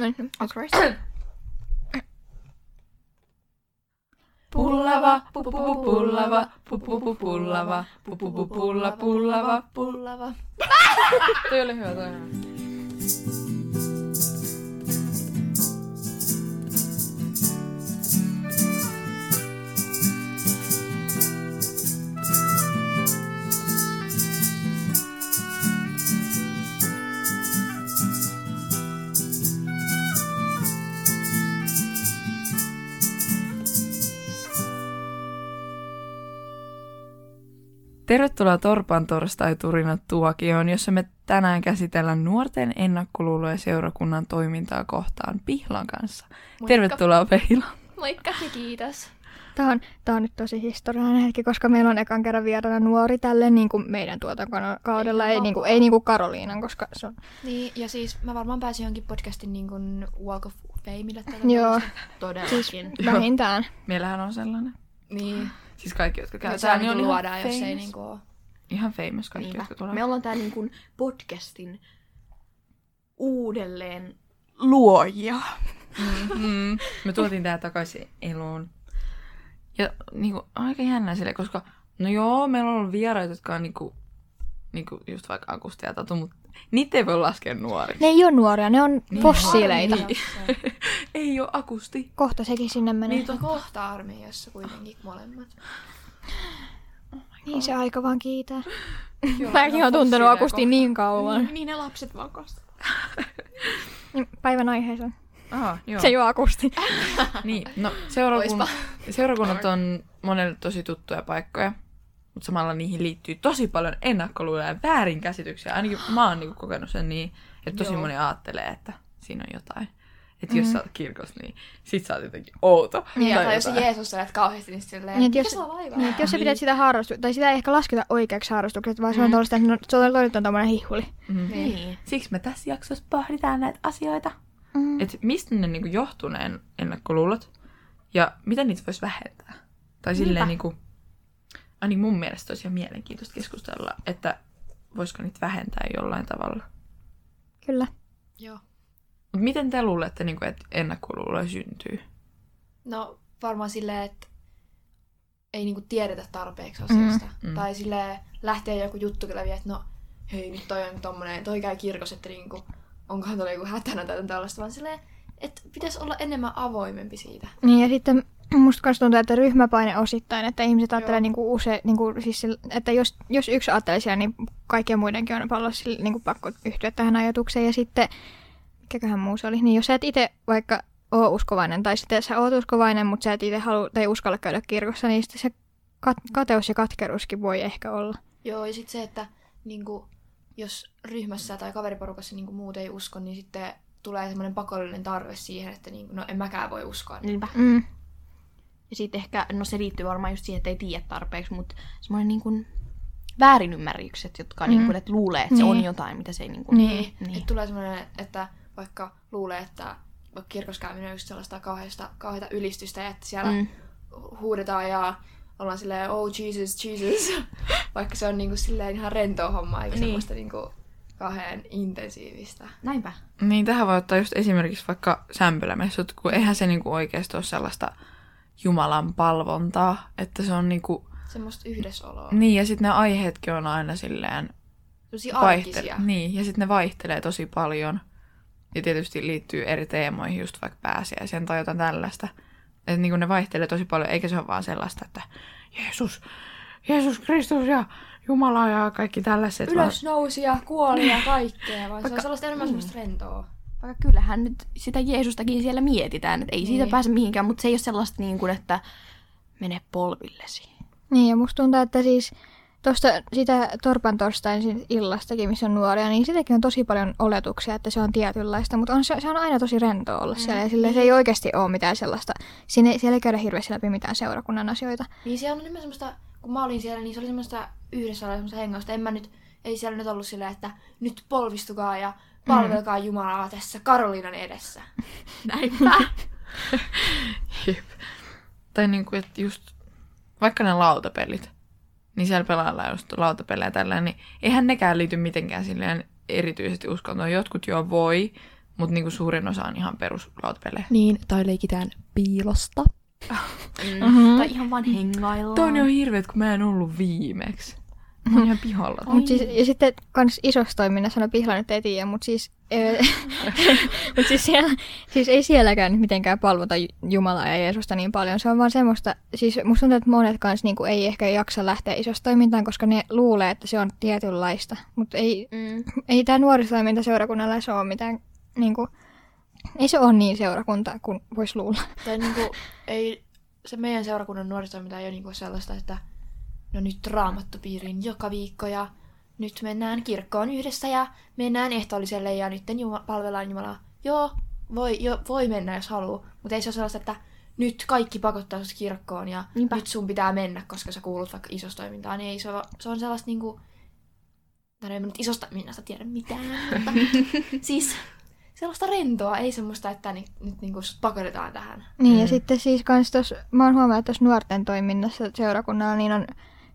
Niin, of course. Pullava, pupupu pullava, pupupu pullava, pupupu pulla pullava, Pullava. Toi oli hyvä, toi Tervetuloa Torpan torstai-turinat tuokioon, jossa me tänään käsitellään nuorten ennakkoluuloja seurakunnan toimintaa kohtaan Pihlan kanssa. Moikka. Tervetuloa Pihla. Moikka ja kiitos. Tämä on, tämä on nyt tosi historiallinen hetki, koska meillä on ekan kerran vieraana nuori tälle niin kuin meidän tuotantokaudella, ei, niin kuin, ei niin kuin Karoliinan, koska se on... Niin, ja siis mä varmaan pääsin johonkin podcastin niin kuin Walk of Fameille tällä Joo. Todellakin. Siis vähintään. Meillähän on sellainen. Niin. Siis kaikki, jotka käytetään, se niin on luodaan, ihan jos ei famous. niinku. Ihan famous kaikki, Niinpä. jotka tulee. Me ollaan tää niin kuin podcastin uudelleen luojia. Mm, me tuotiin tää takaisin eloon. Ja niinku, aika jännä sille, koska no joo, meillä on ollut vieraita, jotka on niinku, niinku just vaikka Akusti ja Tatu, mutta niitä ei voi laskea nuoriksi. Ne ei ole nuoria, ne on Niin. fossiileita. Armeijassa. ei ole Akusti. Kohta sekin sinne menee. Niin, kohta armeijassa kuitenkin molemmat. Niin se aika vaan kiitää. Joo, Mäkin oon tuntenut Akustin niin kauan. Niin ne lapset vaan kohta. Niin, Päivän aiheeseen. Aha, joo. Se ei ole Akusti. Niin, no seurakunn... seurakunnat on monelle tosi tuttuja paikkoja, mutta samalla niihin liittyy tosi paljon ennakkoluuloja ja väärinkäsityksiä. Ainakin mä oon niinku kokenut sen niin, että tosi Joo. moni ajattelee, että siinä on jotain. Että jos sä oot kirkossa, niin sit sä oot jotenkin outo. Niin, Tai tai jos. Jeesus olet kauheasti, niin silleen, Niin, jos-? Niin, että jos sä Niin. pidät sitä harrastusta, tai sitä ei ehkä lasketa oikeaksi harrastukseksi, vaan se on tuollaista, että no, se on toinen tommonen hihuli. Mm. Niin. Siksi me tässä jaksossa pohditaan näitä asioita. Mm. Että mistä ne niinku johtuu ne ennakkoluulot ja miten niitä voisi vähentää. Tai silleen niinku, ainakin mun mielestä olisi ihan mielenkiintoista keskustella, että voisiko niitä vähentää jollain tavalla. Kyllä. Joo. Mutta miten te luulette, niinku, että ennakkoluuloja syntyy? No varmaan silleen, että ei niinku tiedetä tarpeeksi asiasta. Mm. Mm. Tai silleen lähtee joku juttu kyllä vielä, että no hei nyt toi on tommonen, toi käy kirkossa, että niinku, onkohan tuolla joku hätänä tai tällaista, vaan silleen, että pitäisi olla enemmän avoimempi siitä. Niin ja sitten musta kanssa tuntuu, että ryhmäpaine osittain, että ihmiset ajattelee Joo. niinku use, niinku, siis, että jos, jos yksi ajattelee siellä, niin kaikkien muidenkin on paljon sillä- niinku pakko yhtyä tähän ajatukseen. Ja sitten, mikäköhän muu se oli, niin jos sä et itse vaikka oo uskovainen, tai sitten sä oot uskovainen, mutta sä et itse halua tai uskalla käydä kirkossa, niin sitten se kat- kateus ja katkeruuskin voi ehkä olla. Joo, ja sitten se, että niinku, jos ryhmässä tai kaveriporukassa niinku muut ei usko, niin sitten tulee semmoinen pakollinen tarve siihen, että niinku, no en mäkään voi uskoa. Niin. Niinpä. Mm. Ja sitten ehkä, no se liittyy varmaan just siihen, että ei tiedä tarpeeksi, mutta semmoinen niin kuin väärinymmärrykset, jotka Mm. niin kuin, että luulee, että se on Niin. jotain, mitä se ei niin kuin... Niin, niin. niin. että tulee semmoinen, että vaikka luulee, että vaikka kirkossa käyminen on just sellaista kauheasta, kauheata ylistystä, ja että siellä mm. Mm. huudetaan ja ollaan silleen, oh Jesus, Jesus, vaikka se on niinku silleen ihan rentoa hommaa, eikä Niin. niin. semmoista niinku kauhean intensiivistä. Näinpä. Niin tähän voi ottaa just esimerkiksi vaikka sämpylämessut, kun eihän se niinku oikeasti ole sellaista Jumalan palvontaa, että se on niinku... Semmoista yhdessäoloa. Niin, ja sitten ne aiheetkin on aina silleen Sellaisia vaihtele-. Niin, ja sitten ne vaihtelee tosi paljon. Ja tietysti liittyy eri teemoihin, just vaikka pääsiäiseen tai jotain tällaista. Että niin ne vaihtelee tosi paljon, eikä se ole vaan sellaista, että Jeesus, Jeesus Kristus ja Jumala ja kaikki tällaiset. Ylös nousi ja kuoli ja kaikkea, vaan se Vaikka- on sellaista enemmän Mm. semmoista rentoa. Vaikka kyllähän nyt sitä Jeesustakin siellä mietitään, että ei siitä Niin. pääse mihinkään, mutta se ei ole sellaista niin kuin, että mene polvillesi. Niin, ja musta tuntuu, että siis tuosta sitä Torpan torstain illastakin, missä on nuoria, niin sitäkin on tosi paljon oletuksia, että se on tietynlaista, mutta on, se, se on aina tosi rentoa olla Mm. siellä, ja silleen, se ei oikeasti ole mitään sellaista, sinne, siellä ei käydä hirveästi läpi mitään seurakunnan asioita. Niin siellä on enemmän semmoista, kun mä olin siellä, niin se oli semmoista yhdessä olla semmoista hengausta. En mä nyt, ei siellä nyt ollut silleen, että nyt polvistukaa ja palvelkaa mm. Jumalaa tässä Karoliinan edessä. Näinpä. Jep. Tai niinku, että just vaikka ne lautapelit, niin siellä pelaillaan just lautapelejä tällä, niin eihän nekään liity mitenkään silleen erityisesti uskontoon. Jotkut jo voi, Mutta niinku suurin osa on ihan perus lautapelejä. Niin, tai leikitään piilosta. Mm. Mhm. Tai ihan vaan hengaillaan. Toi on jo hirveet, kun mä en ollut viimeksi. Mä oon ihan pihalla. Mut siis, ja sitten kans isossa toiminnassa, no pihla nyt ei tiedä, mutta siis, mut siis, siellä, siis ei sielläkään nyt mitenkään palvota Ju- Jumalaa ja Jeesusta niin paljon. Se on vaan semmoista, siis musta tuntuu, että monet kans niinku ei ehkä jaksa lähteä isossa toimintaan, koska ne luulee, että se on tietynlaista. Mutta ei, Mm. ei tämä nuorisotoiminta seurakunnalla se ole mitään, niinku, ei se ole niin seurakunta kuin voisi luulla. Tai niinku, ei, se meidän seurakunnan nuorisotoiminta ei ole niinku sellaista, että no nyt raamattu piiriin joka viikko ja nyt mennään kirkkoon yhdessä ja mennään ehtoolliselle ja nyt Juma- palvellaan Jumalaa. Joo, voi, jo, voi mennä jos haluaa, mutta ei se ole sellaista, että nyt kaikki pakottaa sinut kirkkoon ja Niinpä. nyt sun pitää mennä, koska sä kuulut vaikka isostoimintaan. Niin ei se, ole, se on sellaista niinku, tai no en mä nyt isosta minnasta tiedä mitään, mutta siis sellaista rentoa, ei semmoista, että ni, nyt niinku sut pakotetaan tähän. Niin, Mm. ja sitten siis kans tos, mä oon huomannut, että tuossa nuorten toiminnassa seurakunnalla, niin on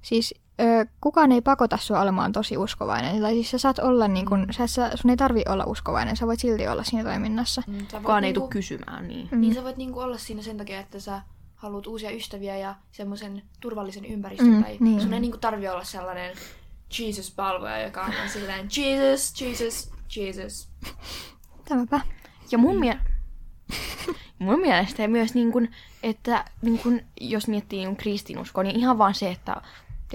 siis ö, kukaan ei pakota sua olemaan tosi uskovainen. Tai siis sä saat olla niin kun, sä, sä, sun ei tarvi olla uskovainen, sä voit silti olla siinä toiminnassa. Mm, Kukaan ei niinku- tule kysymään, niin. Mm. Niin sä voit niinku olla siinä sen takia, että sä haluat uusia ystäviä ja semmoisen turvallisen ympäristön. Mm, tai niin. sun ei niinku tarvi olla sellainen Jesus-palvoja, joka on silleen Jesus, Jesus, Jesus. Tämäpä. Ja mun, mie- mun mielestä myös, niin kun, että niin kun, jos miettii niin kristinuskoa, niin ihan vaan se, että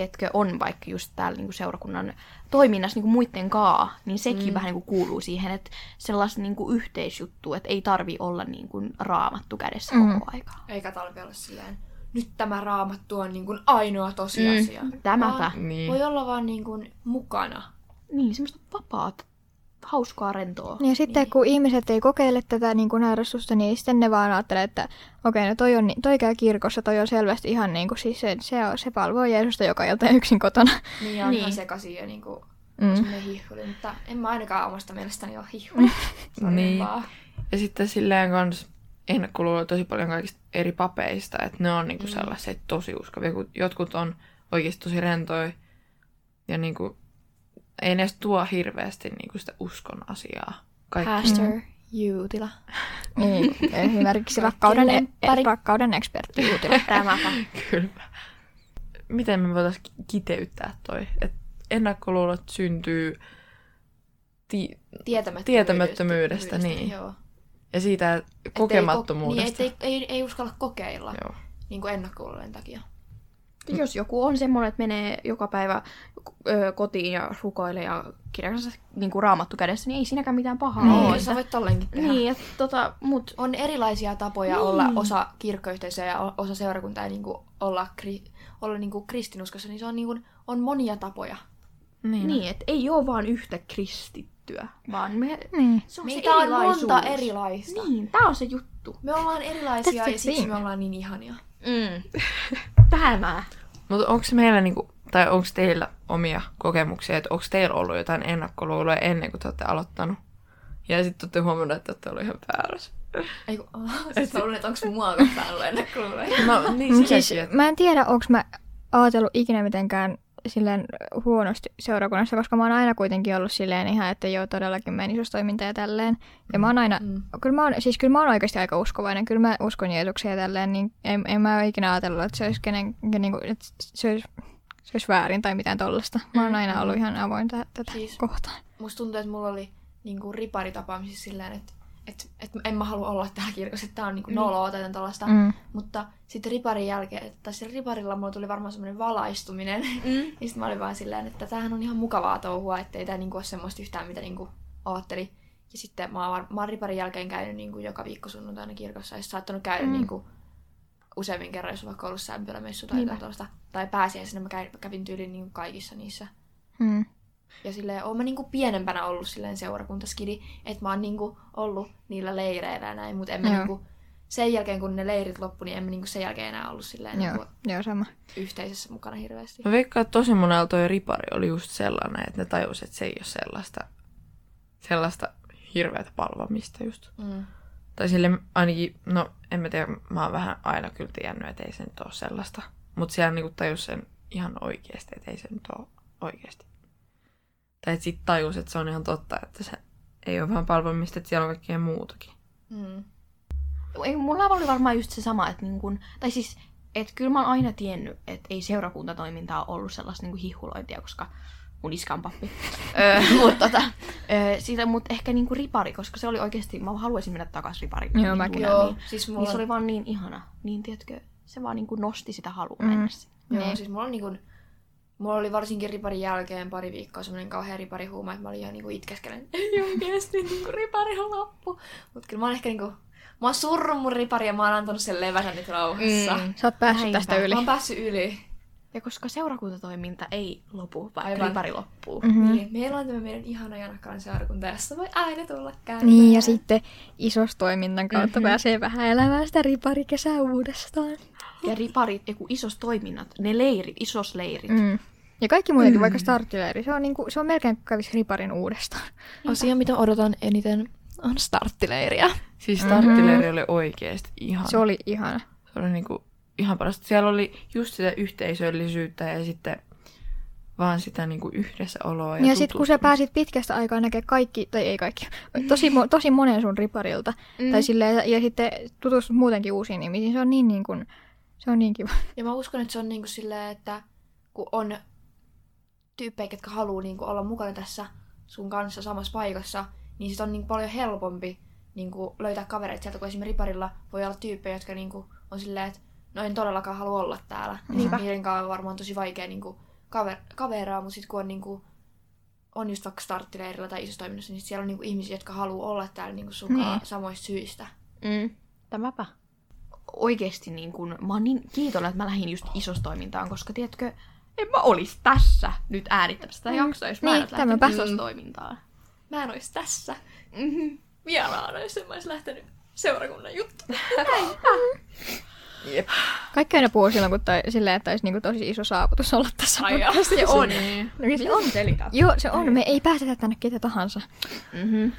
tiedätkö, on vaikka just täällä niin seurakunnan toiminnassa niin muiden kaa, niin sekin mm. vähän niin kuuluu siihen, että sellaista niin yhteisjuttua, että ei tarvi olla niin kuin raamattu kädessä Mm. koko aikaa. Eikä tarvi olla silleen, nyt tämä raamattu on niinku ainoa tosiasia. Mm, tämäpä. Vaan Niin. Voi olla vaan niinku mukana. Niin, semmoista vapaat, hauskaa rentoa. Ja sitten Niin. kun ihmiset ei kokeile tätä niin kuin harrastusta, niin sitten ne vaan ajattelee, että okei, no toi, on, toi käy kirkossa, toi on selvästi ihan niin kuin, siis se, se, se palvoo Jeesusta joka ilta yksin kotona. Niin ja on Niin. ihan sekaisin ja niinku Mm. semmoinen hihuli. Mutta en mä ainakaan omasta mielestäni ole hihuli. Sori Niin. vaan. Ja sitten silleen kans ennakkoluuloja tosi paljon kaikista eri papeista, että ne on niinku Mm. sellaisia tosi uskavia, kun jotkut on oikeasti tosi rentoja ja niinku, ei ne edes tuo hirveästi niinku sitä uskon asiaa. Kaikki. Pastor Juutila. Niin, esimerkiksi rakkauden, e- rakkauden ekspertti Juutila. Tämäpä. Kyllä. Miten me voitaisiin kiteyttää toi? Et ennakkoluulot syntyy ti- Tietämättömyydestä. Tietämättömyydestä, niin. Joo. ja siitä Ettei kokemattomuudesta. Ko- niin, ettei, ei, ei uskalla kokeilla Joo. niin kuin ennakkoluulojen takia. Jos joku on semmoinen, että menee joka päivä ö, kotiin ja rukoilee ja kirjansa niin kuin raamattu kädessä, niin ei siinäkään mitään pahaa Niin. ole. Sä voit tollenkin tehdä. Niin, että tota, mut On erilaisia tapoja niin. olla osa kirkkoyhteisöä ja osa seurakuntaa ja niin kuin olla, kri, olla niin kuin kristinuskossa, niin se on, niin kuin, on monia tapoja. Niin. niin, että ei ole vaan yhtä kristittyä, vaan me, Niin. se on Meitä se on monta erilaista. Niin, tää on se juttu. Me ollaan erilaisia That's ja siksi me ollaan niin ihania. Mm. Tämä. Mutta onko meillä niinku, tai onko teillä omia kokemuksia, että onko teillä ollut jotain ennakkoluuloja ennen kuin te olette aloittanut? Ja sitten olette huomannut, että olette ollut ihan väärässä. Ei kun, oh, siis mä luulen, että onko mua kohtaan ollut ennakkoluuloja. No niin, siis, mä en tiedä, onko mä ajatellut ikinä mitenkään silleen huonosti seurakunnassa, koska mä oon aina kuitenkin ollut silleen ihan, että joo, todellakin menen isostoiminta ja tälleen. Ja mä oon aina, Mm. kyllä mä oon, siis kyllä mä oon oikeasti aika uskovainen, kyllä mä uskon Jeesukseen ja tälleen, niin en, en mä ole ikinä ajatellut, että se olisi, kenen, niin kuin, että se olisi, se olisi väärin tai mitään tollasta. Mä oon aina ollut ihan avoin tä- tätä Siis- kohtaan. Musta tuntuu, että mulla oli niin kuin riparitapaamisissa silleen, että et, et en mä halua olla täällä kirkossa, että tää on niinku noloa tai tällaista. Mm. Mutta sitten riparin jälkeen, tai sillä riparilla mulla tuli varmaan semmoinen valaistuminen. Mm. ja sitten mä olin vaan silleen, että tämähän on ihan mukavaa touhua, ettei tää niinku ole semmoista yhtään, mitä niinku ajatteli. Ja sitten mä oon, mä oon riparin jälkeen käynyt niinku joka viikko sunnuntaina kirkossa, ja saattanut käydä Mm. mm. niinku useammin kerran, jos on vaikka ollut sämpylämessu tai jotain tuollaista. Tai pääsiäisenä mä kävin, kävin tyyliin niinku kaikissa niissä. Mm. Ja silleen, oon mä niinku pienempänä ollut silleen seurakuntaskidi, että mä oon niinku ollut niillä leireillä ja näin, mutta en mä Joo. niinku, sen jälkeen kun ne leirit loppu, niin en mä niinku sen jälkeen enää ollut silleen Joo, niinku joo, sama. yhteisössä mukana hirveästi. Mä veikkaan, että tosi monella toi ripari oli just sellainen, että ne tajus, että se ei ole sellaista, sellaista hirveätä palvomista just. Mm. Tai sille ainakin, no en mä tiedä, mä oon vähän aina kyllä tiennyt, että ei se nyt ole sellaista. Mutta siellä niinku tajus sen ihan oikeasti, että ei se nyt ole oikeasti. Tai että sit tajus, että se on ihan totta, että se ei ole vaan palvomista, että siellä on kaikkea muutakin. Mm. Ei, mulla oli varmaan just se sama, että niin kun, tai siis, että kyllä mä oon aina tiennyt, että ei seurakuntatoimintaa ollut sellaista niin hihulointia, koska mun iska on pappi. öö, mutta tota, öö, siitä, mut ehkä niinku ripari, koska se oli oikeasti, mä haluaisin mennä takaisin ripariin. Joo, Niin mäkin. tunnen, Joo, Niin, siis niin mulla se on, oli vaan niin ihana. Niin tiedätkö, se vaan niinku nosti sitä halua Mm. mennä sinne. joo, Niin. siis mulla on niinku, mulla oli varsinkin riparin jälkeen pari viikkoa semmoinen kauhea riparihuuma, että mä olin ihan niinku itkeskelen. Ei oikeesti niinku ripari on loppu. Mut kyllä mä oon ehkä niinku, mä oon surrun mun ripari ja mä oon antanut sen levätä nyt rauhassa. Mm. Sä oot päässyt Näinpä. tästä yli. Mä oon päässyt yli. Ja koska seurakuntatoiminta ei lopu, vaikka Aivan. ripari loppuu. Mhm. Mm. Niin, meillä on tämä meidän ihana Janakkalan seurakunta, jossa voi aina tulla käymään. Niin, ja sitten isostoiminnan kautta Mhm. mm-hmm. pääsee vähän elämään sitä riparikesää uudestaan. Ja riparit, eiku isos toiminnat, ne leirit, isos leirit. Mm. Ja kaikki muutenkin, mm. vaikka starttileiri, se on, niinku, se on melkein kuin kävisi riparin uudestaan. Asia, mitä odotan eniten, on starttileiriä. Siis starttileiri oli oikeesti ihan. Se oli ihana. se oli niinku ihan parasta. Siellä oli just sitä yhteisöllisyyttä ja sitten vaan sitä niinku yhdessäoloa. Ja, Ja, ja sitten kun sä pääsit pitkästä aikaa näkemään kaikki, tai ei kaikki, tosi, mo- tosi monen sun riparilta, mm. tai silleen, ja sitten tutustut muutenkin uusiin ihmisiin, se on niin, niin kuin, se on niin kiva. Ja mä uskon, että se on niinku silleen, että kun on tyyppejä, jotka haluaa niinku olla mukana tässä sun kanssa samassa paikassa, niin sit on niinku paljon helpompi niinku löytää kavereita sieltä, kun esimerkiksi riparilla voi olla tyyppejä, jotka niinku on silleen, että no en todellakaan halua olla täällä. Niinpä. Niiden kanssa on varmaan tosi vaikea niinku kaver- kaveraa, mutta sitten kun on niinku on just vaikka starttileirillä tai isossa toiminnassa, niin siellä on niinku ihmisiä, jotka haluaa olla täällä niinku sun Niin. niin. samoista syistä. Mm. Tämäpä. Oikeesti niin kun, mä oon niin kiitollinen, että mä lähdin just isostoimintaan, koska tiedätkö, en mä olis tässä nyt äänittämässä sitä Mm. jaksoa, jos mä Niin, en olisi lähtenyt isostoimintaan. Mä en ois tässä Mm-hmm. vieraana, jos en mä ois lähtenyt seurakunnan juttu. Jep. Kaikki aina puhuu silloin, kun toi, silleen, että olisi niin tosi iso saavutus olla tässä Ai joo, podcastissa. se on. Niin. No, se on. Delikaatti. Joo, se on. Me ei päästetä tänne ketä tahansa. Mm-hmm.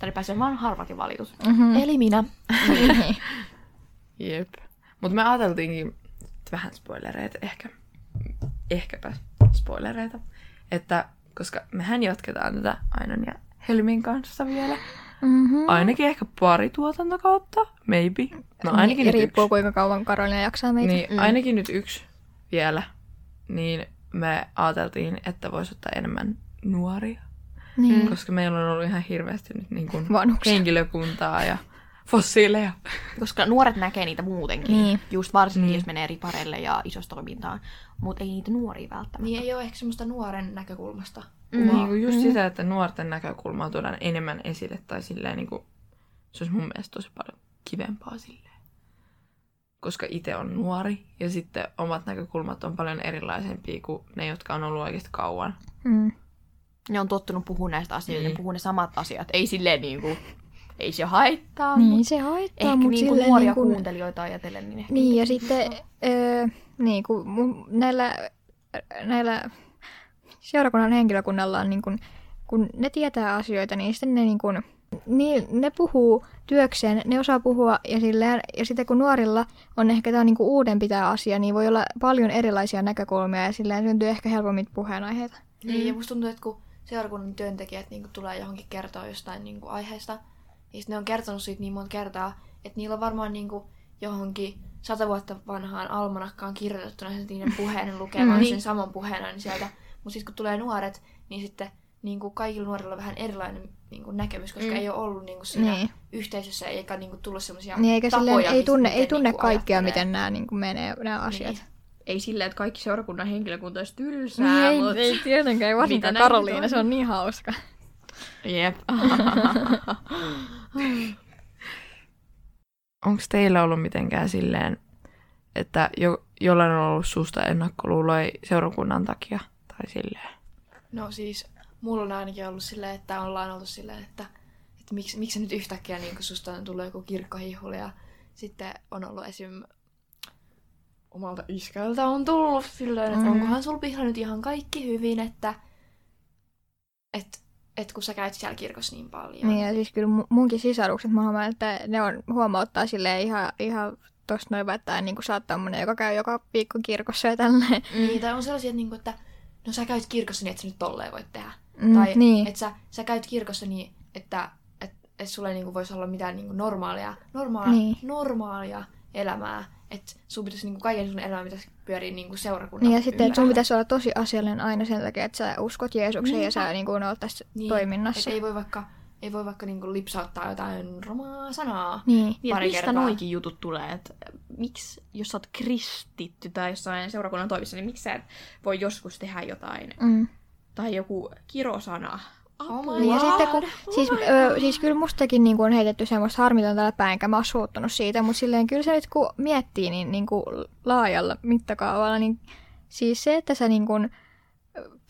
Tänne pääsee vaan harvat ja valitut. Mm-hmm. Eli minä. niin. Jep. Mutta me ajateltiinkin, vähän spoilereita ehkä, ehkäpä spoilereita, että koska mehän jatketaan tätä Ainon ja Helmin kanssa vielä, Mm-hmm. ainakin ehkä pari tuotantokautta, maybe. No ainakin niin, nyt riippuu yksi. kuinka kauan Karolina jaksaa meitä. Niin, Mm. ainakin nyt yksi vielä. Niin me ajateltiin, että voisi ottaa enemmän nuoria, niin. koska meillä on ollut ihan hirveästi nyt niin kuin henkilökuntaa ja fossiileja. Koska nuoret näkee niitä muutenkin. Niin. Just varsinkin, Niin. jos menee ripareille ja isostoimintaan. Mutta ei niitä nuoria välttämättä. Niin ei ole ehkä semmoista nuoren näkökulmasta. Mm. Niin kuin just Mm. sitä, että nuorten näkökulmaa tuodaan enemmän esille tai silleen niin kuin, se olisi mun mielestä tosi paljon kivempaa silleen. Koska itse on nuori ja sitten omat näkökulmat on paljon erilaisempia kuin ne, jotka on ollut oikeasti kauan. Mm. Ne on tottunut puhumaan näistä asioista, Niin. ne puhuu ne samat asiat. Ei silleen niinku, ei se haittaa, Niin, mut se haittaa, ehkä mutta niinku nuoria niin kuin... kuuntelijoita ajatellen. Niin, ehkä Niin, ja sitten öö, niin kuin näillä, näillä seurakunnan henkilökunnalla on niin kuin, kun ne tietää asioita, niin sitten ne, niin kuin, niin, ne puhuu työkseen, ne osaa puhua ja, silleen, ja sitten kun nuorilla on ehkä tämä niin kuin uudempi tämä asia, niin voi olla paljon erilaisia näkökulmia ja silleen syntyy ehkä helpommin puheenaiheita. Niin, ja musta tuntuu, että kun seurakunnan työntekijät niin tulee johonkin kertoa jostain niin kuin, aiheesta, niin sit ne on kertonut siitä niin monta kertaa, että niillä on varmaan niin kuin, johonkin sata vuotta vanhaan almanakkaan kirjoitettuna sen niiden puheen lukemaan Mm. sen saman puheen aina sieltä. Mutta sitten kun tulee nuoret, niin sitten niin kuin kaikilla nuorilla on vähän erilainen niin kuin näkemys, koska Mm. ei ole ollut niin kuin siinä Niin. yhteisössä eikä niin kuin tullut semmoisia Niin eikä silleen, tapoja, ei mistä- tunne, miten ei tunne niinku kaikkea, ajattelee. miten nämä niin kuin menee nämä asiat. Niin. ei silleen, että kaikki seurakunnan henkilökunta olisi tylsää, Ei, mut... ei tietenkään, ei varsinkaan Karoliina, on? se on niin hauska. Jep. Onko teillä ollut mitenkään silleen, että jo, jollain on ollut susta ennakkoluuloja seurakunnan takia? Tai silleen. No siis, mulla on ainakin ollut silleen, että ollaan oltu silleen, että, että miksi, miksi nyt yhtäkkiä niin susta on tullut joku kirkkohihuli ja sitten on ollut esim. omalta iskältä on tullut silleen, että Mhm. onkohan sulla pihalla nyt ihan kaikki hyvin, että et, et kun sä käyt siellä kirkossa niin paljon. Niin ja siis kyllä mu- munkin sisarukset, mä huomaan, että ne on, huomauttaa silleen ihan, ihan tosta noin, että niin kuin sä oot tommonen, joka käy joka viikko kirkossa ja tälleen. Niin, tai on sellaisia, että, niinku, että no sä käyt kirkossa niin, että sä nyt tolleen voit tehdä. Mm, tai niin. että sä, sä käyt kirkossa niin, että et, et sulla ei niinku voisi olla mitään niinku normaalia, normaalia, Niin. niin. normaalia elämää. Että sun pitäisi niinku kaiken sun elämä pitäisi pyöriä niinku seurakunnan Niin ja sitten, että sun pitäisi olla tosi asiallinen aina sen takia, että sä uskot Jeesukseen ja sä niin kuin oot tässä Niin, toiminnassa. Et ei voi vaikka, ei voi vaikka niinku lipsauttaa jotain romaa sanaa. Niin. Niin, pari mistä kertaa. noikin jutut tulee, että miksi, jos sä oot kristitty tai jossain seurakunnan toimissa, niin miksi sä et voi joskus tehdä jotain, Mm. tai joku kirosana. Oh my Niin, ja sitten kun, siis, ö, siis kyllä mustakin niin kuin on heitetty semmoista harmitonta läpää, enkä mä oon suuttunut siitä, mutta silleen kyllä se nyt kun miettii niin, niin kuin laajalla mittakaavalla, niin siis se, että sä niin kuin,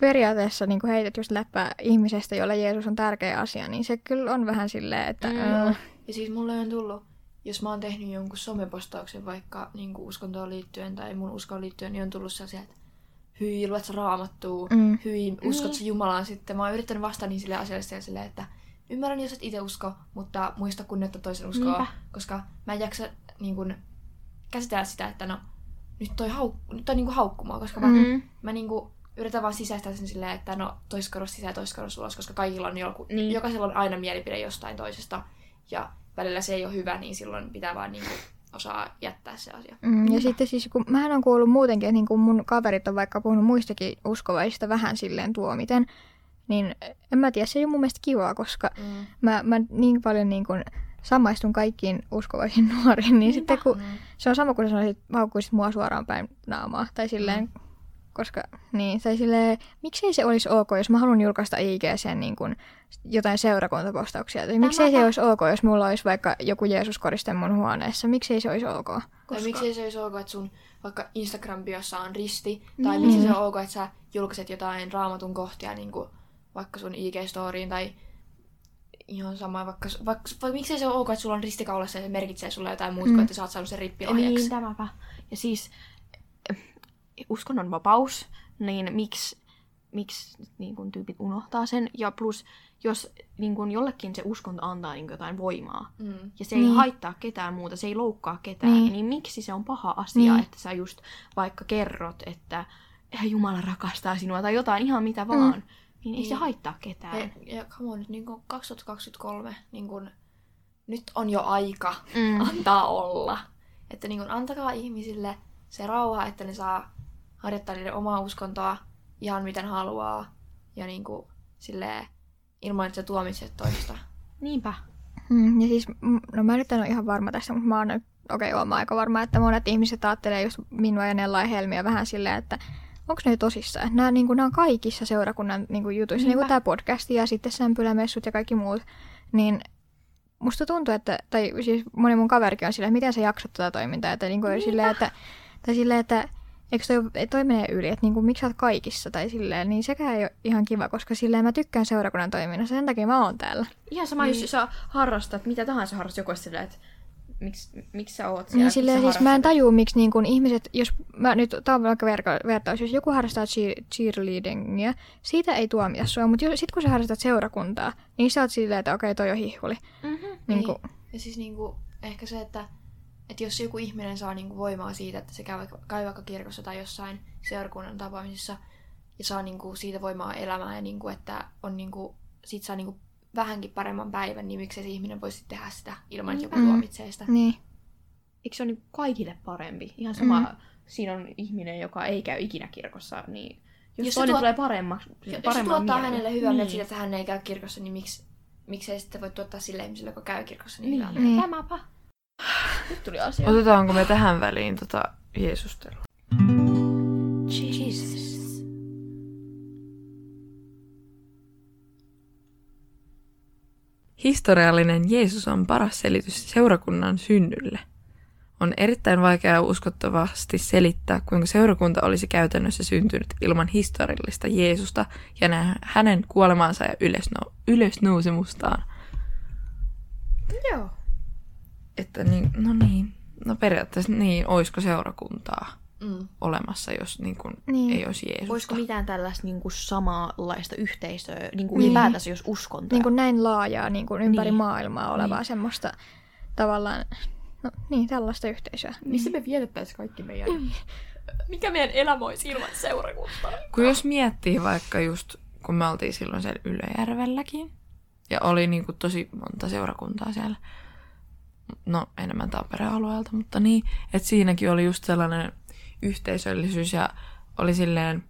periaatteessa niin kuin heität just läppää ihmisestä, jolle Jeesus on tärkeä asia, niin se kyllä on vähän silleen, että... Mm. Mm. Ja siis mulle on tullut, jos mä oon tehnyt jonkun somepostauksen vaikka niin uskontoon liittyen tai mun uskoon liittyen, niin on tullut sellaisia, että hyi, luet sä raamattua, Mm. hyi, uskot Niin. sä Jumalaan sitten. Mä oon yrittänyt vastata niin sille asiallisesti ja silleen, että ymmärrän, jos et itse usko, mutta muista kunnioittaa toisen uskoa, Niinpä. koska mä en jaksa niin kun, käsitellä sitä, että no, nyt toi, hauk, nyt toi niin kuin haukkumaa, koska mä, Mm. mä niin kuin, yritän vaan sisäistää sen silleen, että no toiskorus sisään ja toiskorus ulos, koska kaikilla on joku, Niin. jokaisella on aina mielipide jostain toisesta ja välillä se ei ole hyvä, niin silloin pitää vaan niin kuin, osaa jättää se asia. Mm, ja sitten siis, kun mähän on kuullut muutenkin, että niin kun mun kaverit on vaikka puhunut muistakin uskovaisista vähän silleen tuomiten, niin en mä tiedä, se ei ole mun mielestä kivaa, koska Mm. mä, mä niin paljon niin kun samaistun kaikkiin uskovaisiin nuoriin, niin sitten kun Mm. se on sama kuin sä sanoisit, haukkuisit mua suoraan päin naamaa, tai silleen, koska, niin, tai silleen, miksei se olisi ok, jos mä haluan julkaista IGC niin kun, jotain seurakuntapostauksia, tai miksei se olisi ok, jos mulla olisi vaikka joku Jeesus-koriste mun huoneessa, miksei se olisi ok? Tai miksei se olisi ok, että sun vaikka Instagram-biossa on risti, tai Niin. miksi se on ok, että sä julkaiset jotain raamatun kohtia niin kuin vaikka sun IG-storiin, tai ihan sama, vaikka, vaikka, vaikka miksei se ole ok, että sulla on risti kaulassa ja se merkitsee sulle jotain muuta, Mm. kuin että sä oot saanut sen rippilahjaksi. Niin, tämäpä. Ja siis uskonnon vapaus, niin miksi, miksi niin kun tyypit unohtaa sen? Ja plus, jos niin kun jollekin se uskonto antaa niin kun jotain voimaa, Mm. ja se ei Niin. haittaa ketään muuta, se ei loukkaa ketään, Niin. niin, miksi se on paha asia, Niin. että sä just vaikka kerrot, että "Eh, Jumala rakastaa sinua tai jotain ihan mitä vaan, niin ei se Niin. haittaa ketään. Ja, ja come on, nyt niin kuin 2023, niin kuin, nyt on jo aika Mm. antaa olla. Että niin kuin, antakaa ihmisille se rauha, että ne saa harjoittaa niiden omaa uskontoa ihan miten haluaa. Ja niin kuin, silleen, ilman, että sä tuomitset toista. Niinpä. Mm, ja siis, mm, no mä nyt en ole ihan varma tästä, mutta mä oon nyt, okei, okay, mä aika varma, että monet ihmiset ajattelee just minua ja Nella ja Helmiä vähän silleen, että onko ne tosissaan? Nämä, niin kuin, nämä on kaikissa seurakunnan niin kuin, jutuissa, niin Niinpä. kuin tämä podcast ja sitten sämpylämessut ja kaikki muut, niin musta tuntuu, että, tai siis moni mun kaverikin on silleen, että miten sä jaksat tätä toimintaa, että, niin kuin, silleen, että, tai silleen, että eikö toi, toi menee yli, että niin kuin, miksi sä oot kaikissa tai silleen, niin sekään ei ole ihan kiva, koska silleen mä tykkään seurakunnan toiminnassa, sen takia mä oon täällä. Ihan sama, Niin. jos sä harrastat mitä tahansa harrastat, joku silleen, että miksi, miksi sä oot siellä, Niin silleen, siis mä en tajua, miksi niin kun ihmiset, jos mä nyt, tää on vaikka verka- vertaus, jos joku harrastaa cheer- cheerleadingia, siitä ei tuomita sua, mutta sit kun sä harrastat seurakuntaa, niin sä oot silleen, että okei, toi on hihuli. Mhm. Niin Niin. kuin, Ja siis niin kuin, ehkä se, että, että jos joku ihminen saa niin kuin voimaa siitä, että se käy vaikka, käy vaikka kirkossa tai jossain seurakunnan tapaamisissa ja saa niin kuin siitä voimaa elämään ja niin kuin, että on niin kuin, sit saa niin kuin vähänkin paremman päivän, niin miksei se ihminen voisi tehdä sitä ilman, että joku Mm. tuomitsee sitä. niin. Eikö se ole niin kaikille parempi? Ihan sama, Mm. siinä on ihminen, joka ei käy ikinä kirkossa, niin jos, Jos se toinen tuo- tulee paremmaksi, Jos se paremman tuottaa mielen. hänelle hyvän niin. siitä, että hän ei käy kirkossa, niin miksi, miksei sitten voi tuottaa sille ihmiselle, joka käy kirkossa, niin, Niin, hyvää Niin. niin. tämäpä. Nyt tuli asia. Otetaanko me tähän väliin tota Jeesustelua? Jesus. Historiallinen Jeesus on paras selitys seurakunnan synnylle. On erittäin vaikeaa uskottavasti selittää, kuinka seurakunta olisi käytännössä syntynyt ilman historiallista Jeesusta ja hänen kuolemaansa ja ylösnou- ylösnousemustaan. Joo. Että niin, no niin, no periaatteessa niin, olisiko seurakuntaa Mm. olemassa, jos niin kuin, Niin. ei olisi Jeesusta. Olisiko mitään tällaista niin kuin samanlaista yhteisöä, niin kuin Niin. ylipäätänsä jos uskontoa? niin kuin näin laajaa niin kuin ympäri Niin. maailmaa olevaa Niin. semmoista tavallaan, no niin, tällaista yhteisöä. Missä me vietettäisiin kaikki meidän... Mikä meidän elämä olisi ilman seurakuntaa? Kun jos miettii vaikka just, kun me oltiin silloin siellä Ylöjärvelläkin, Ja oli niinku tosi monta seurakuntaa siellä. No, enemmän Tampereen alueelta, mutta niin. Että siinäkin oli just sellainen yhteisöllisyys ja oli silleen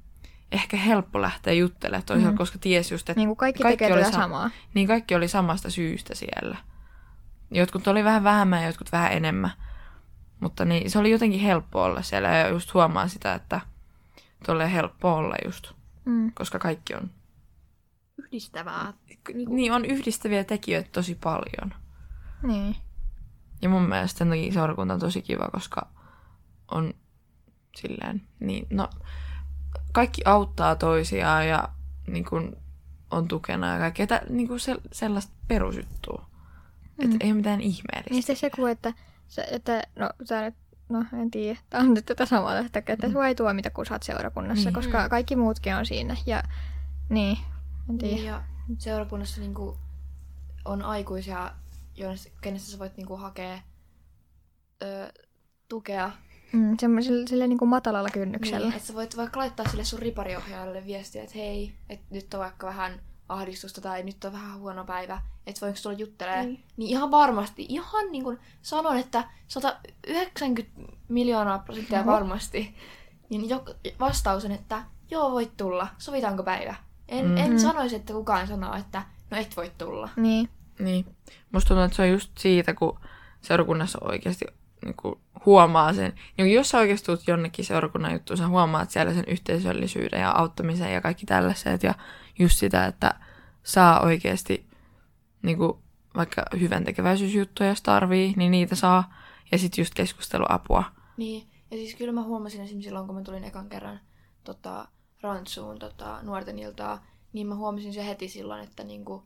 ehkä helppo lähteä juttelemaan toisella, mm. koska tiesi just, että Niin kuin kaikki, kaikki oli tätä sa- samaa. niin kaikki oli samasta syystä siellä. Jotkut oli vähän vähemmän ja jotkut vähän enemmän. Mutta niin, se oli jotenkin helppo olla siellä ja just huomaa sitä, että tuolle helppo olla just, Mm. koska kaikki on. Yhdistävää. Niin, on yhdistäviä tekijöitä tosi paljon. Niin. Ja mun mielestä sen takia seurakunta on tosi kiva, koska on silleen, niin, no, kaikki auttaa toisiaan ja niin kun, on tukena ja kaikkea, tä, niin kun se, sellaista perusjuttua. Mm. Että ei ole mitään ihmeellistä. Niin sitten se kun, että, se, että no tää nyt, no en tiedä, tää on nyt tätä samaa tästä, että sua ei tuomita, kun sä oot seurakunnassa, Niin. koska kaikki muutkin on siinä. Ja niin, en tiedä. Niin, ja seurakunnassa niinku on aikuisia, kenestä sä voit niinku hakea ö, tukea. Mm, semmoisella sille niin kuin matalalla kynnyksellä. Niin, että sä voit vaikka laittaa sille sun ripariohjaajalle viestiä, että hei, että nyt on vaikka vähän ahdistusta tai nyt on vähän huono päivä, että voinko tulla juttelee. Niin. Niin. ihan varmasti, ihan niin kuin sanon, että 190 miljoonaa prosenttia Oho. varmasti, niin jo, vastaus on, että joo voit tulla, sovitaanko päivä. En, Mm. mm. Mm. en sanoisi, että kukaan sanoo, että no et voi tulla. Niin. Niin. Musta tuntuu, että se on just siitä, kun seurakunnassa oikeasti niin kuin huomaa sen. Niin jos sä oikeasti tulet jonnekin seurakunnan juttuun, sä huomaat siellä sen yhteisöllisyyden ja auttamisen ja kaikki tällaiset. Ja just sitä, että saa oikeasti niin kuin, vaikka hyvän tekeväisyysjuttuja, jos tarvii, niin niitä saa. Ja sitten just keskusteluapua. Niin, ja siis kyllä mä huomasin esimerkiksi silloin, kun mä tulin ekan kerran tota, Rantsuun tota, nuorten iltaa, niin mä huomasin se heti silloin, että niinku,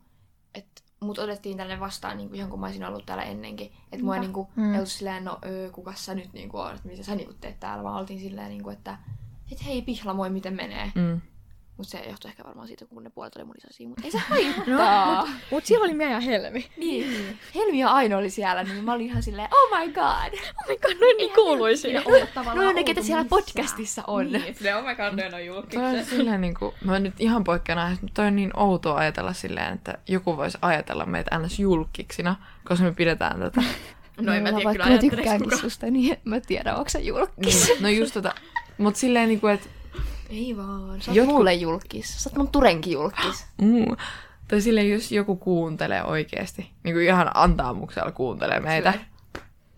et mut otettiin tänne vastaan niinku, ihan kun mä olisin ollut täällä ennenkin. Että mua ei niinku, Mm. ei ollut silleen, no öö, kukas sä nyt niinku oot, että mitä sä niinku teet täällä, vaan oltiin silleen, niinku, että et hei pihla moi, miten menee. Mm. Mutta se johtui ehkä varmaan siitä, kun ne puolet oli munisasia, mutta ei se haittaa. No, Mut siellä oli minä ja Helmi. niin. Helmi ja Aino oli siellä, niin mä olin ihan silleen, oh my god. Oh my god, noin niin kuuluisia. No ne, ketä siellä podcastissa on. Niin, se oh my god, ne on julkiksi. silleen niin kuin, mä nyt ihan poikkean aiheesta, mutta toi on niin outoa ajatella silleen, että joku voisi ajatella meitä ns. julkiksina, koska me pidetään tätä. No en mä tiedä kyllä mä tykkäänkin kukaan. susta, niin mä tiedä, onko sä julkis. Niin, no just tota, mutta silleen niin kuin, että Ei vaan, sä oot Jotkut- mulle julkis. Sä oot mun turenkin julkis. Mm. Tai silleen, jos joku kuuntelee oikeasti, niin kuin ihan antaamuksella kuuntelee meitä,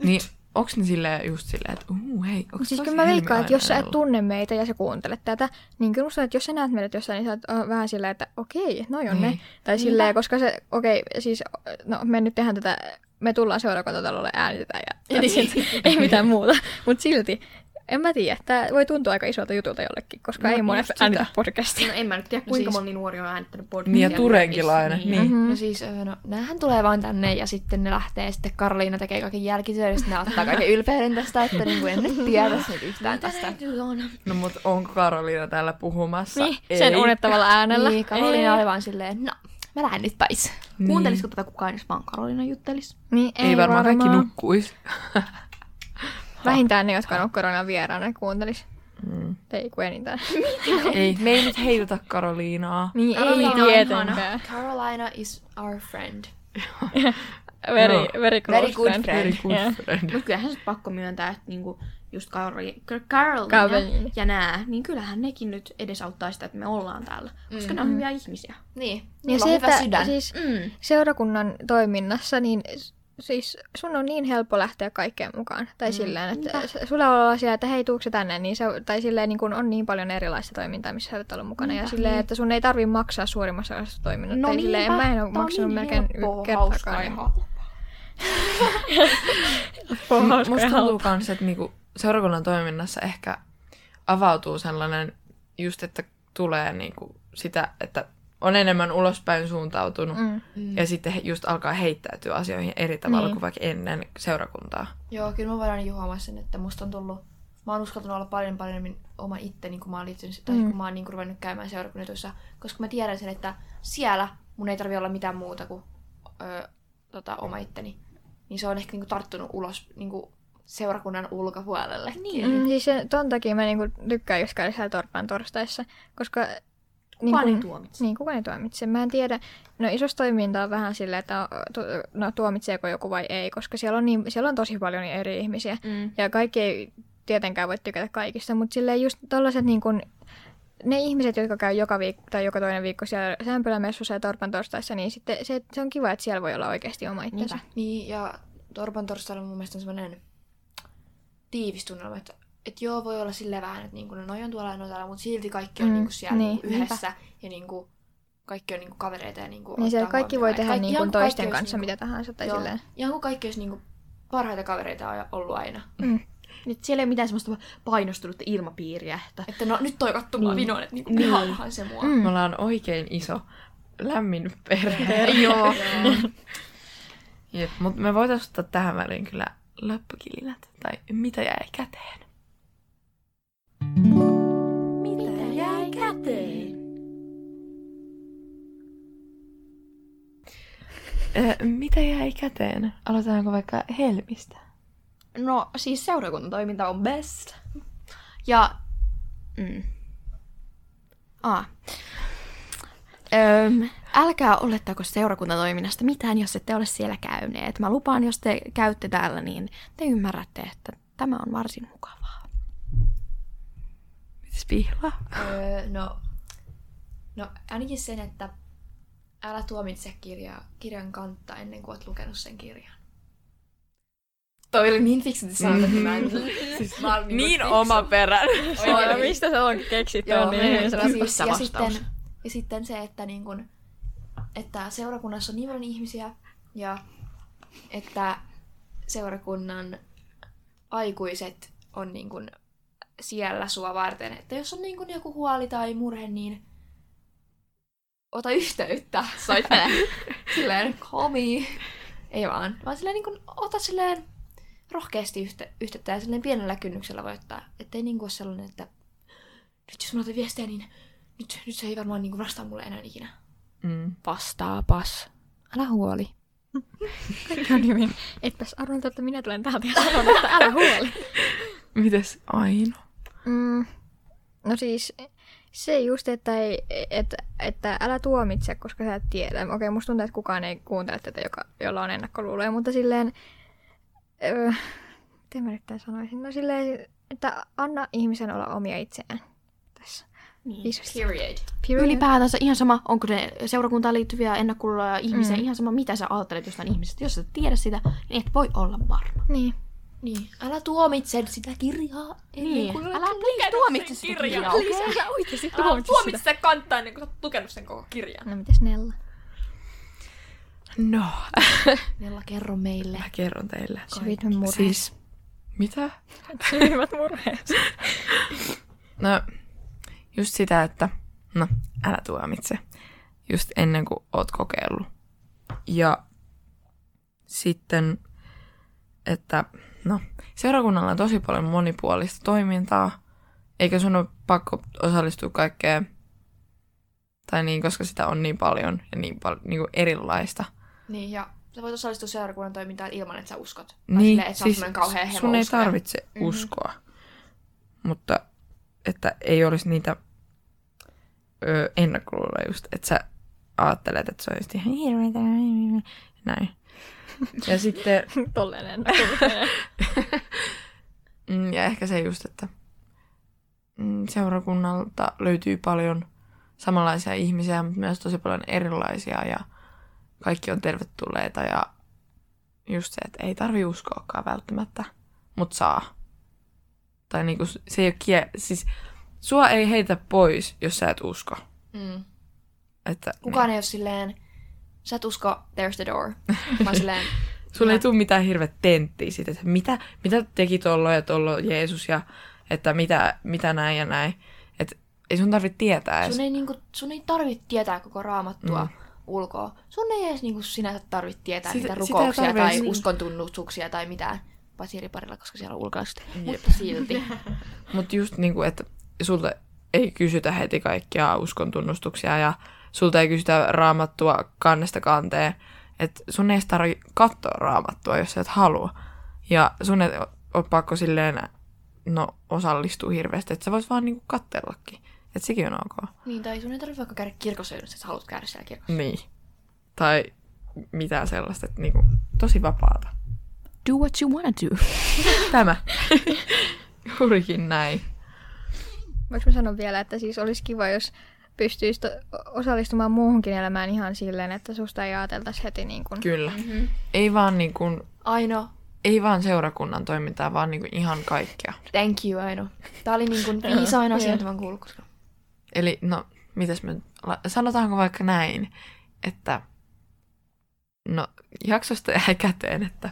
niin onks ne silleen just silleen, että uh, hei, onks Siis kyllä mä veikkaan, että jos sä et tunne meitä ja sä kuuntelet tätä, niin kyllä musta että jos sä näet meidät jossain, niin sä oot äh, vähän silleen, että okei, noi on ne. Niin. Tai silleen, koska se, okei, siis, no me nyt tehdään tätä, me tullaan seurakuntatalolle äänitetään ja, ja Niin. ei mitään muuta. Mutta silti, en mä tiedä, tämä voi tuntua aika isolta jutulta jollekin, koska No ei monet just sitä. äänitä podcastia. No en mä nyt tiedä, No kuinka siis- moni nuori on äänittänyt Niin, podcastia. ja Turenkilainen, Niin. niin. Mhm. No siis, no, näähän tulee vaan tänne ja sitten ne lähtee ja sitten Karoliina tekee kaiken jälkityön ja sitten ne ottaa kaiken ylpeyden tästä, että niinku en nyt tiedä nyt yhtään tästä. No mut onko Karoliina täällä puhumassa? Niin, sen Ei. unettavalla äänellä. Niin, Karoliina oli vaan silleen, no, mä lähden nyt pois. Niin. Kuuntelisiko tätä kukaan, jos vaan Karoliina juttelisi? Niin, Ei, varmaan kaikki nukkuis. Vähintään ne, jotka on ollut koronan vieraana, kuuntelis. Mm. Ei kun enintään. Ei, me ei nyt heituta Karoliinaa. Niin, Karoliina ei tietenkään. Carolina is our friend. Very, Joo. very close Very good friend. friend. Very good Yeah. friend. Mutta kyllähän se pakko myöntää, että niinku just Karoli, Carolina ja nää, niin kyllähän nekin nyt edesauttaa sitä, että me ollaan täällä. Koska Mm. ne on hyviä ihmisiä. Niin, Ja niillä se, on hyvä että sydän. siis Mm. seurakunnan toiminnassa, niin siis sun on niin helppo lähteä kaikkeen mukaan. Tai Mm. silleen, että s- sulla on olla siellä, että hei, tuukse tänne, niin se, tai silleen niin kun on niin paljon erilaista toimintaa, missä sä olet ollut mukana. Ja Niinpä, silleen, niin. että sun ei tarvi maksaa suurimmassa osassa toiminnot. No tai silleen, niinpä. mä en ole maksanut niin melkein helppoa, kertaakaan. ja niin- Musta ja tuntuu kans, että niinku seurakunnan toiminnassa ehkä avautuu sellainen just, että tulee niinku sitä, että on enemmän ulospäin suuntautunut. Mm. Mm. Ja sitten just alkaa heittäytyä asioihin eri tavalla Niin. kuin vaikka ennen seurakuntaa. Joo, kyllä mä voin huomaa sen, että musta on tullut... Mä oon uskaltanut olla paljon paremmin oma itteni, kun mä oon liittynyt, tai Mm. kun mä oon niin ruvennut käymään seurakunnituissa, koska mä tiedän sen, että siellä mun ei tarvi olla mitään muuta kuin ö, tota, oma itteni. Niin se on ehkä niinku tarttunut ulos niinku seurakunnan ulkopuolelle. Niin. Mm, siis se, ton takia mä niinku tykkään just käydä siellä torpan torstaissa, koska niin Kukaan ei tuomitse. Niin, kukaan ei tuomitse. Mä en tiedä. No isossa toiminta on vähän silleen, että tu- no, tuomitseeko joku vai ei, koska siellä on, niin, siellä on tosi paljon eri ihmisiä. Mm. Ja kaikki ei tietenkään voi tykätä kaikista, mutta silleen just tollaset niin kun, ne ihmiset, jotka käy joka viikko tai joka toinen viikko siellä sämpylämessussa ja torpan torstaissa, niin sitten se, se on kiva, että siellä voi olla oikeasti oma itsensä. Niinpä. Niin, ja Torpan torstailla mun mielestä on semmoinen tiivis tunnelma, että, että joo, voi olla silleen vähän, että niinku, no noi on tuolla ja noi täällä, mutta silti kaikki on Mm, niinku siellä niin, niinku yhdessä ja niinku, kaikki on niinku kavereita ja niinku Niin siellä kaikki voi tehdä Kaikki- niin kuin toisten kaikki kanssa olisi mitä tahansa tai joo, silleen. Ihan kuin kaikki olisi niinku parhaita kavereita on ollut aina. Mm. Nyt siellä ei ole mitään semmoista painostunutta ilmapiiriä. Että... Että no nyt toi kattu mua Niin. vinoon, että niinku Niin. se mua. Mm. Me ollaan oikein iso, lämmin perhe. Joo. Jep, mutta me voitaisiin ottaa tähän väliin kyllä loppukilinät. Tai mitä jäi käteen. Mitä jäi käteen? Mitä jäi käteen? Aloitetaanko vaikka Helmistä? No siis seurakuntatoiminta on best. Ja... Mm. Ah. Öm, älkää olettako seurakuntatoiminnasta mitään, jos ette ole siellä käyneet. Mä lupaan, jos te käytte täällä, niin te ymmärrätte, että tämä on varsin mukavaa. Mitäs pihla? Öö, no, no ainakin sen, että älä tuomitse kirjaa, kirjan kantta ennen kuin oot lukenut sen kirjan. Toi oli niin fiksusti sanottu, että mä en... mä oon Niin fiksu. oma perän. Oikein. mistä se on keksitty? Joo, on niin, niin, ja, niin, siis, ja, sitten, ja sitten se, että, niin kun, että seurakunnassa on niin paljon ihmisiä ja että seurakunnan aikuiset on niin kun siellä sua varten. Että jos on niin kun joku huoli tai murhe, niin ota yhteyttä. Soittele. silleen, call me. Ei vaan. Vaan silleen niin kun, ota silleen rohkeasti yhte, yhteyttä ja silleen pienellä kynnyksellä voi ottaa. Että ei niin kuin ole sellainen, että nyt jos mä otan viestejä, niin nyt, nyt se ei varmaan niin kuin vastaa mulle enää ikinä. Mm. Vastaapas. Älä huoli. Kaikki on hyvin. Etpäs arvannut, että minä tulen täältä ja sanon, että älä huoli. Mites Aino? Mm, no siis se just, että, ei, että, että älä tuomitse, koska sä et tiedä. Okei, musta tuntuu, että kukaan ei kuuntele tätä, joka, jolla on ennakkoluuloja, mutta silleen, öö, miten mä nyt tämän sanoisin? No silleen, että anna ihmisen olla omia itseään tässä. Niin. Period. Period. Ylipäätänsä ihan sama, onko ne seurakuntaan liittyviä ennakkoluuloja ihmisiä, Mm. ihan sama mitä sä ajattelet jostain ihmisestä. Jos sä et tiedä sitä, niin et voi olla varma. Niin. Niin. Älä tuomitse sitä kirjaa. Niin. kuin Älä olet please tuomitse sitä kirjaa, okei? Lisää sä oikeasti Älä tuomitse tuomitse sitä. sitä kantaa ennen kuin sä oot lukenut sen koko kirjan. No mitäs Nella? No, Nella, kerro meille. mä kerron teille. Syvimmät murheet. Siis, mitä? Syvimmät murheet. No, just sitä, että no, älä tuomitse. Just ennen kuin oot kokeillut. Ja sitten, että no, seurakunnalla on tosi paljon monipuolista toimintaa, eikä sun ole pakko osallistua kaikkeen, tai niin, koska sitä on niin paljon ja niin paljon niin kuin erilaista. Niin, ja sä voit osallistua seurakunnan toimintaan ilman, että sä uskot. Tai Niin, silleen, että siis, kauhean sun ei tarvitse Mhm. uskoa, mutta että ei olisi niitä ö, ennakkoluuloja just, että sä ajattelet, että se on just ihan hirveetä, näin. Ja sitten, Tolleen ennakkoluuloja. mm, ja ehkä se just, että mm, seurakunnalta löytyy paljon samanlaisia ihmisiä, mutta myös tosi paljon erilaisia ja kaikki on tervetulleita ja just se, että ei tarvi uskoakaan välttämättä, mutta saa. Tai niinku se ei ole kie... Siis sua ei heitä pois, jos sä et usko. Mm. Että, Kukaan ei ole silleen, sä et usko, there's the door. Vaan silleen. Sulla ei tule mitään hirveä tenttiä siitä, että mitä, mitä teki tollo ja tollo Jeesus ja että mitä, mitä näin ja näin. Että ei sun tarvitse tietää edes. sun ei, niinku, sun ei tarvitse tietää koko raamattua Mm. ulkoa. Sun ei edes niinku sinänsä tarvitse tietää Sitä- sitä, sitä niitä rukouksia tarvitse- tai niin. uskontunnustuksia tai mitään. Paitsi eri parilla, koska siellä on ulkolaista. Jep. Mutta silti. Mutta just niinku, että sulta ei kysytä heti kaikkia uskon tunnustuksia ja sulta ei kysytä raamattua kannesta kanteen. Että sun ei edes tarvi katsoa raamattua, jos sä et halua. Ja sun ei ole pakko silleen no, osallistua hirveästi, että sä vois vaan niinku kattellakin. Että sekin on ok. Niin, tai sun ei tarvitse vaikka käydä kirkossa jos sä haluat käydä siellä kirkossa. Niin. Tai mitään sellaista, että niinku, tosi vapaata. Do what you wanna do. Tämä. Juurikin näin. Voinko mä sanoa vielä, että siis olisi kiva, jos pystyisi to- osallistumaan muuhunkin elämään ihan silleen, että susta ei ajateltaisi heti niin kuin... Kyllä. Mm-hmm. Ei vaan niinku, Aino, ei vaan seurakunnan toimintaa, vaan niinku ihan kaikkea. thank you Aino. Tää oli niin kuin viisain asia, mitä kuullut koskaan. Eli no, mitäs me, sanotaanko vaikka näin, että no, jaksosta jäi käteen, että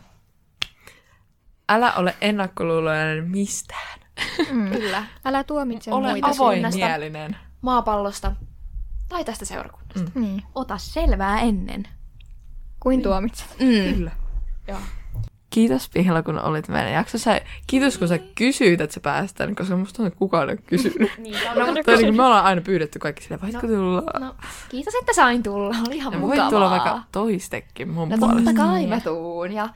älä ole ennakkoluuloinen mistään. Mm. Kyllä. Älä tuomitse Ole muita. avoinmielinen. Maapallosta tai tästä seurakunnasta. Mm. Niin. Ota selvää ennen. Kuin tuomitset. Mm. Kyllä. Joo. Kiitos Pihla, kun olit meidän jaksossa. Kiitos, kun sä kysyit, että sä pääsit tänne, koska musta että kukaan ei ole kysynyt. Niin, No, tai niin, me ollaan aina pyydetty kaikki sille, voitko No, tulla? no, kiitos, että sain tulla. Oli ihan Ja mukavaa. voit tulla vaikka toistekin mun No puolesta. totta kai mä tuun. Ja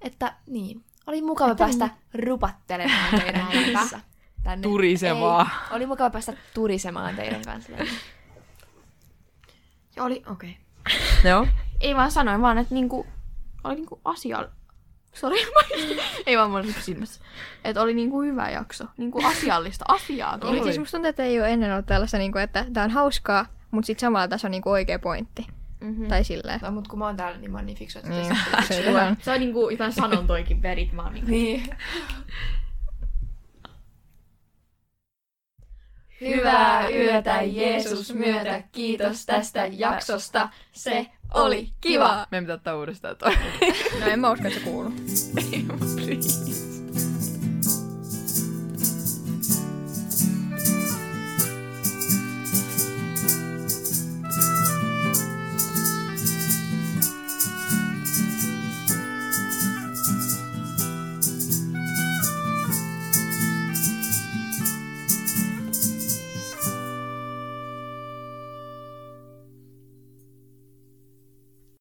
että niin, oli mukava päästä rupattelemaan teidän kanssa. Tänne. Turisemaan. Ei, oli mukava päästä turisemaan teidän kanssa. Ja oli, okei. Joo. Ei vaan sanoin vaan, että niinku, oli niinku asia... Sori, ei vaan mulla oli silmässä. Että oli niinku hyvä jakso. Niinku asiallista asiaa tuli. Siis musta tuntuu, että ei ole ennen ollut tällaista, niin kuin, että tämä on hauskaa, mutta sitten samalla tässä on niin kuin oikea pointti. Mm-hmm. Tai silleen. No, mutta kun mä oon täällä, niin mä oon niin fiksu, että Niin, tästä se on. Se on niinku jotain sanontoikin verit. Mä oon niinku... Niin. Hyvää yötä Jeesus myötä, kiitos tästä jaksosta, se oli kiva. Meidän pitää ottaa uudestaan toi. No en mä usko, että se kuuluu.